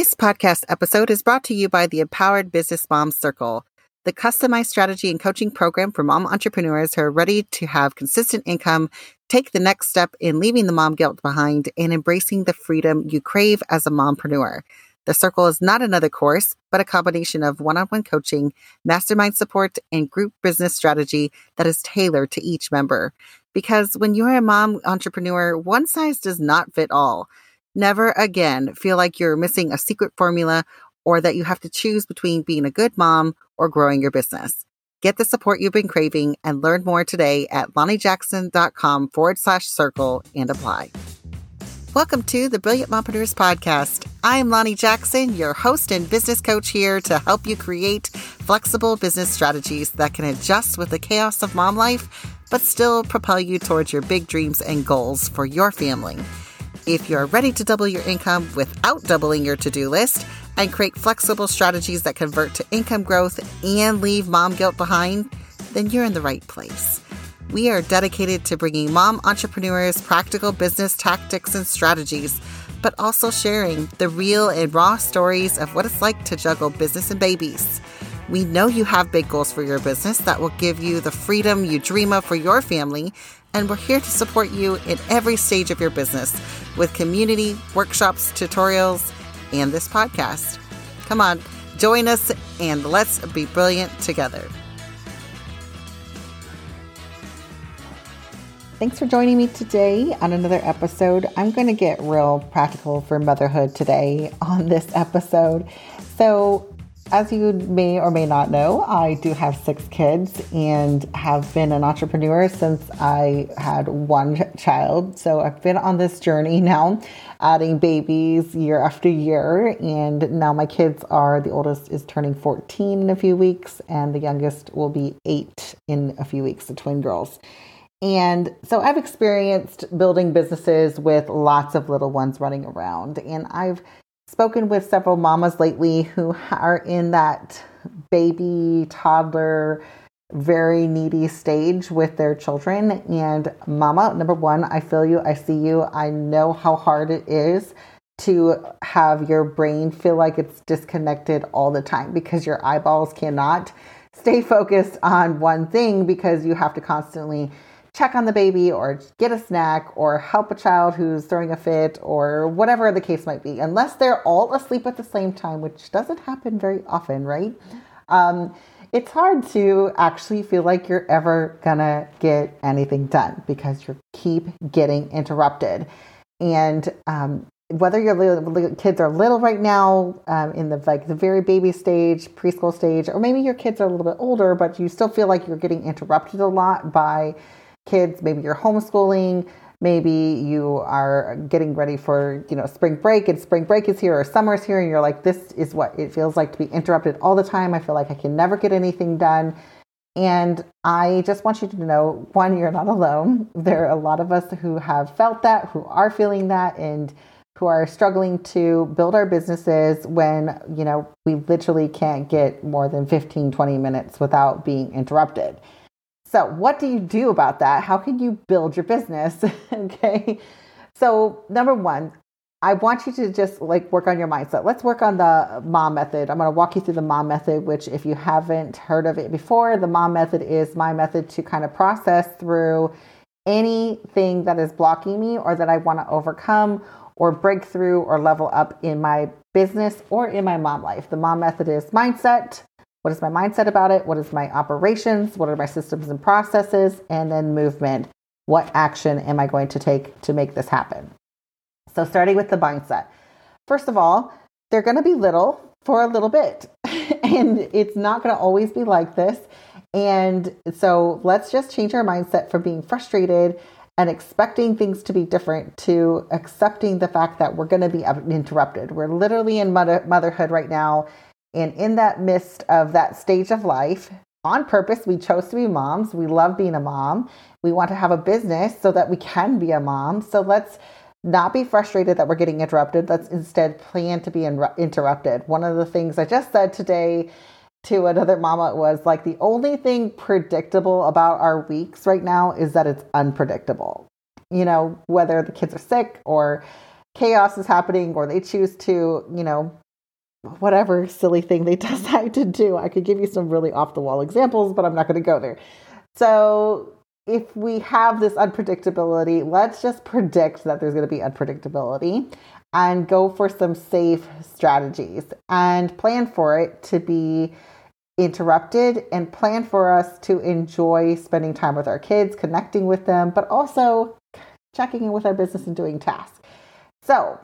This podcast episode is brought to you by the Empowered Business Mom Circle, the customized strategy and coaching program for mom entrepreneurs who are ready to have consistent income, take the next step in leaving the mom guilt behind, and embracing the freedom you crave as a mompreneur. The Circle is not another course, but a combination of one on one coaching, mastermind support, and group business strategy that is tailored to each member. Because when you're a mom entrepreneur, one size does not fit all. Never again feel like you're missing a secret formula or that you have to choose between being a good mom or growing your business. Get the support you've been craving and learn more today at lonniejackson.com forward slash circle and apply. Welcome to the Brilliant Mompreneurs Podcast. I'm Lonnie Jackson, your host and business coach here to help you create flexible business strategies that can adjust with the chaos of mom life, but still propel you towards your big dreams and goals for your family. If you're ready to double your income without doubling your to do list and create flexible strategies that convert to income growth and leave mom guilt behind, then you're in the right place. We are dedicated to bringing mom entrepreneurs practical business tactics and strategies, but also sharing the real and raw stories of what it's like to juggle business and babies. We know you have big goals for your business that will give you the freedom you dream of for your family, and we're here to support you in every stage of your business with community, workshops, tutorials, and this podcast. Come on, join us and let's be brilliant together. Thanks for joining me today on another episode. I'm going to get real practical for motherhood today on this episode. So, as you may or may not know, I do have six kids and have been an entrepreneur since I had one child. So I've been on this journey now, adding babies year after year. And now my kids are the oldest is turning 14 in a few weeks, and the youngest will be eight in a few weeks, the twin girls. And so I've experienced building businesses with lots of little ones running around. And I've spoken with several mamas lately who are in that baby, toddler, very needy stage with their children. And mama, number one, I feel you, I see you, I know how hard it is to have your brain feel like it's disconnected all the time because your eyeballs cannot stay focused on one thing because you have to constantly check on the baby or get a snack or help a child who's throwing a fit or whatever the case might be, unless they're all asleep at the same time, which doesn't happen very often, right? Um, it's hard to actually feel like you're ever gonna get anything done because you keep getting interrupted. And um, whether your little, kids are little right now, um, in the like the very baby stage, preschool stage, or maybe your kids are a little bit older, but you still feel like you're getting interrupted a lot by kids, maybe you're homeschooling, maybe you are getting ready for, you know, spring break and spring break is here or summer's here and you're like this is what it feels like to be interrupted all the time. I feel like I can never get anything done. And I just want you to know one, you're not alone. There are a lot of us who have felt that, who are feeling that, and who are struggling to build our businesses when, you know, we literally can't get more than 15, 20 minutes without being interrupted. So, what do you do about that? How can you build your business? okay. So, number one, I want you to just like work on your mindset. Let's work on the mom method. I'm going to walk you through the mom method, which, if you haven't heard of it before, the mom method is my method to kind of process through anything that is blocking me or that I want to overcome or break through or level up in my business or in my mom life. The mom method is mindset, what is my mindset about it? What is my operations? What are my systems and processes? And then movement. What action am I going to take to make this happen? So, starting with the mindset. First of all, they're going to be little for a little bit, and it's not going to always be like this. And so, let's just change our mindset from being frustrated and expecting things to be different to accepting the fact that we're going to be interrupted. We're literally in mother- motherhood right now and in that midst of that stage of life, on purpose, we chose to be moms. We love being a mom. We want to have a business so that we can be a mom. So let's not be frustrated that we're getting interrupted. Let's instead plan to be in- interrupted. One of the things I just said today to another mama was like the only thing predictable about our weeks right now is that it's unpredictable. You know, whether the kids are sick or chaos is happening or they choose to, you know, whatever silly thing they decide to do. I could give you some really off the wall examples, but I'm not going to go there. So, if we have this unpredictability, let's just predict that there's going to be unpredictability and go for some safe strategies and plan for it to be interrupted and plan for us to enjoy spending time with our kids, connecting with them, but also checking in with our business and doing tasks. So,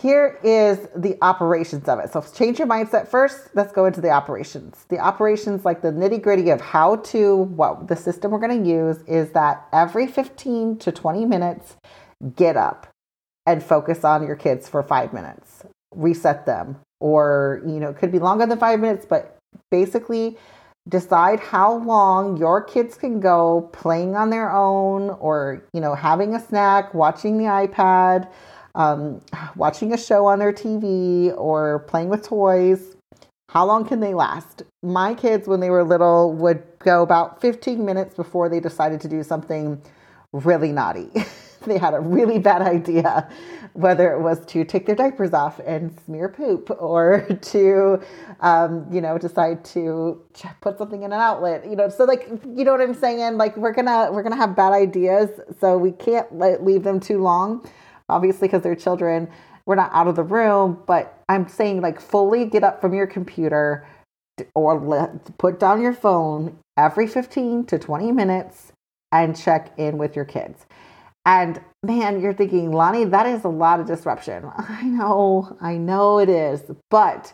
here is the operations of it. So change your mindset first. Let's go into the operations. The operations, like the nitty gritty of how to, what the system we're going to use is that every 15 to 20 minutes, get up and focus on your kids for five minutes, reset them, or, you know, it could be longer than five minutes, but basically decide how long your kids can go playing on their own or, you know, having a snack, watching the iPad um, watching a show on their TV or playing with toys. How long can they last? My kids, when they were little, would go about 15 minutes before they decided to do something really naughty. they had a really bad idea, whether it was to take their diapers off and smear poop or to, um, you know, decide to put something in an outlet, you know, so like, you know what I'm saying? Like we're gonna, we're gonna have bad ideas. So we can't let, leave them too long obviously because they're children we're not out of the room but i'm saying like fully get up from your computer or let, put down your phone every 15 to 20 minutes and check in with your kids. And man you're thinking lonnie that is a lot of disruption. I know i know it is but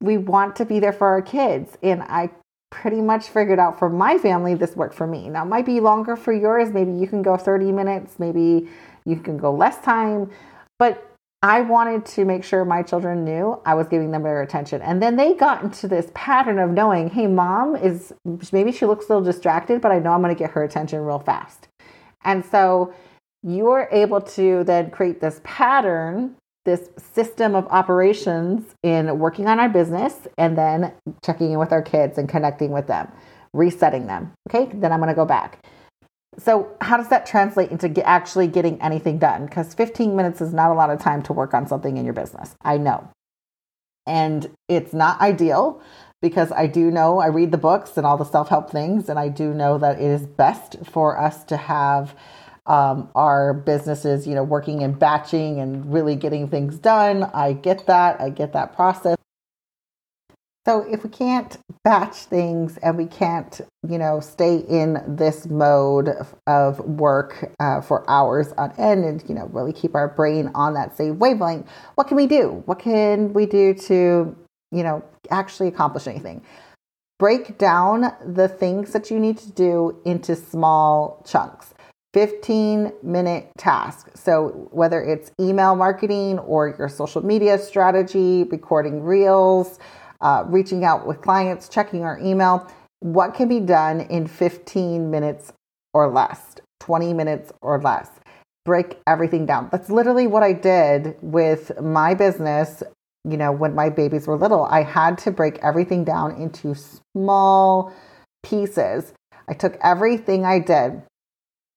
we want to be there for our kids and i pretty much figured out for my family this worked for me. Now it might be longer for yours. Maybe you can go 30 minutes maybe you can go less time. But I wanted to make sure my children knew I was giving them their attention. And then they got into this pattern of knowing, hey, mom is maybe she looks a little distracted, but I know I'm going to get her attention real fast. And so you're able to then create this pattern, this system of operations in working on our business and then checking in with our kids and connecting with them, resetting them. Okay, then I'm going to go back. So, how does that translate into get, actually getting anything done? Because 15 minutes is not a lot of time to work on something in your business. I know. And it's not ideal because I do know I read the books and all the self help things, and I do know that it is best for us to have um, our businesses, you know, working in batching and really getting things done. I get that. I get that process. So if we can't batch things and we can't, you know, stay in this mode of work uh, for hours on end and, you know, really keep our brain on that same wavelength, what can we do? What can we do to, you know, actually accomplish anything? Break down the things that you need to do into small chunks. 15 minute task. So, whether it's email marketing or your social media strategy, recording reels, uh, reaching out with clients, checking our email. What can be done in 15 minutes or less, 20 minutes or less? Break everything down. That's literally what I did with my business. You know, when my babies were little, I had to break everything down into small pieces. I took everything I did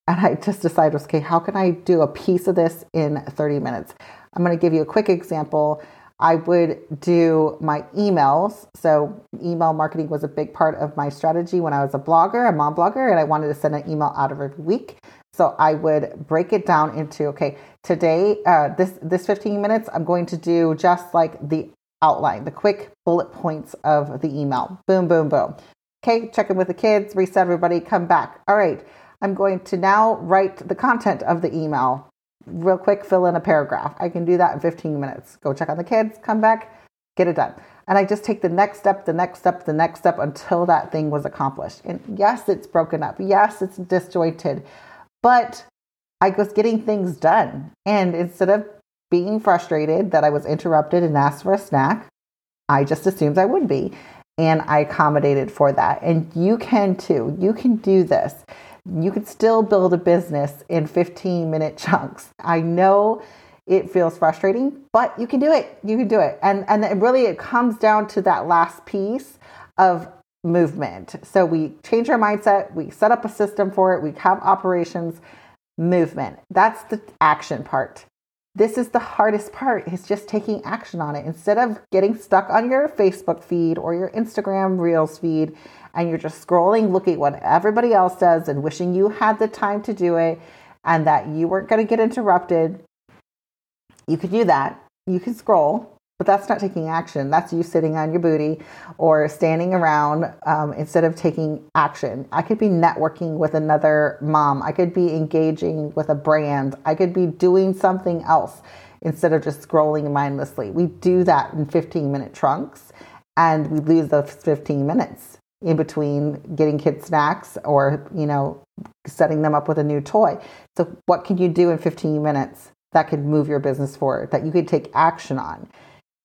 and I just decided, okay, how can I do a piece of this in 30 minutes? I'm going to give you a quick example. I would do my emails. So, email marketing was a big part of my strategy when I was a blogger, a mom blogger, and I wanted to send an email out every week. So, I would break it down into okay, today, uh, this this 15 minutes, I'm going to do just like the outline, the quick bullet points of the email. Boom, boom, boom. Okay, check in with the kids, reset everybody, come back. All right, I'm going to now write the content of the email real quick fill in a paragraph. I can do that in 15 minutes. Go check on the kids, come back, get it done. And I just take the next step, the next step, the next step until that thing was accomplished. And yes, it's broken up. Yes, it's disjointed. But I was getting things done. And instead of being frustrated that I was interrupted and asked for a snack, I just assumed I would be. And I accommodated for that. And you can too. You can do this you could still build a business in 15 minute chunks. I know it feels frustrating, but you can do it. You can do it. And and really it comes down to that last piece of movement. So we change our mindset, we set up a system for it, we have operations, movement. That's the action part. this is the hardest part is just taking action on it instead of getting stuck on your facebook feed or your instagram reels feed and you're just scrolling looking at what everybody else does and wishing you had the time to do it and that you weren't going to get interrupted you could do that you can scroll but that's not taking action. That's you sitting on your booty or standing around um, instead of taking action. I could be networking with another mom. I could be engaging with a brand. I could be doing something else instead of just scrolling mindlessly. We do that in 15 minute trunks and we lose those 15 minutes in between getting kids snacks or, you know, setting them up with a new toy. So, what can you do in 15 minutes that could move your business forward, that you could take action on?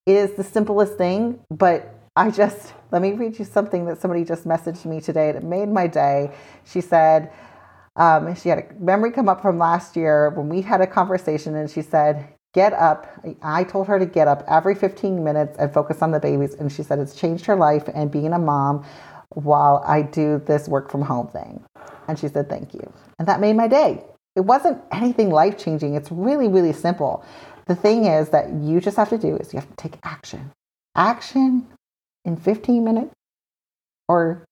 It is the simplest thing, but I just, let me read you something that somebody just messaged me today that made my day. She said, um, she had a memory come up from last year when we had a conversation, and she said, Get up. I told her to get up every 15 minutes and focus on the babies. And she said it's changed her life and being a mom while I do this work from home thing. And she said, Thank you. And that made my day. It wasn't anything life changing. It's really, really simple. The thing is that you just have to do is you have to take action. Action in 15 minutes or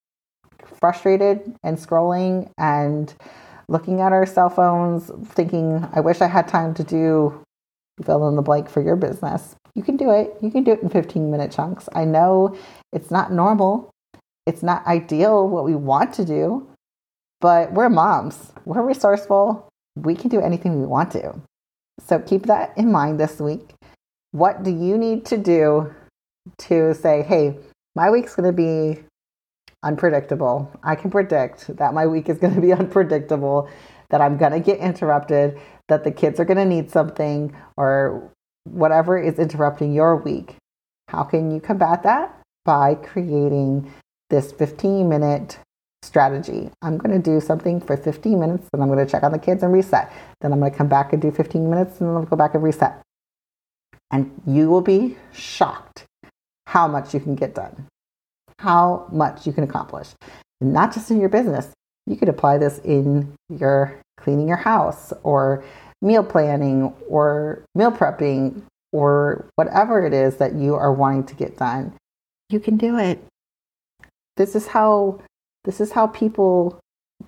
frustrated and scrolling and looking at our cell phones, thinking, I wish I had time to do fill in the blank for your business. You can do it. You can do it in 15 minute chunks. I know it's not normal, it's not ideal what we want to do, but we're moms. We're resourceful. We can do anything we want to. So keep that in mind this week. What do you need to do to say, hey, my week's going to be unpredictable? I can predict that my week is going to be unpredictable, that I'm going to get interrupted, that the kids are going to need something, or whatever is interrupting your week. How can you combat that? By creating this 15 minute strategy. I'm going to do something for 15 minutes, and I'm going to check on the kids and reset. Then I'm going to come back and do 15 minutes, and then I'll go back and reset. And you will be shocked how much you can get done, how much you can accomplish. Not just in your business, you could apply this in your cleaning your house or meal planning or meal prepping or whatever it is that you are wanting to get done. You can do it. This is how this is how people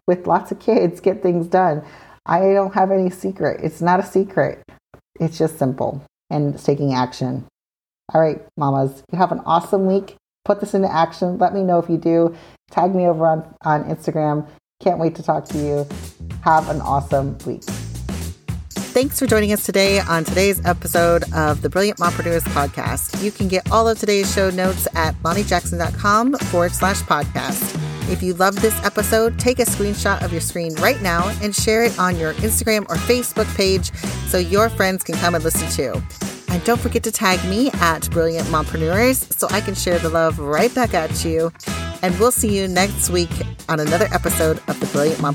with lots of kids get things done. I don't have any secret. It's not a secret. It's just simple and it's taking action. All right, mamas, you have an awesome week. Put this into action. Let me know if you do. Tag me over on, on Instagram. Can't wait to talk to you. Have an awesome week. Thanks for joining us today on today's episode of the Brilliant Mompreneurs podcast. You can get all of today's show notes at lonniejackson.com forward slash podcast. If you love this episode, take a screenshot of your screen right now and share it on your Instagram or Facebook page so your friends can come and listen too. And don't forget to tag me at Brilliant Mompreneurs so I can share the love right back at you. And we'll see you next week on another episode of the Brilliant Mom.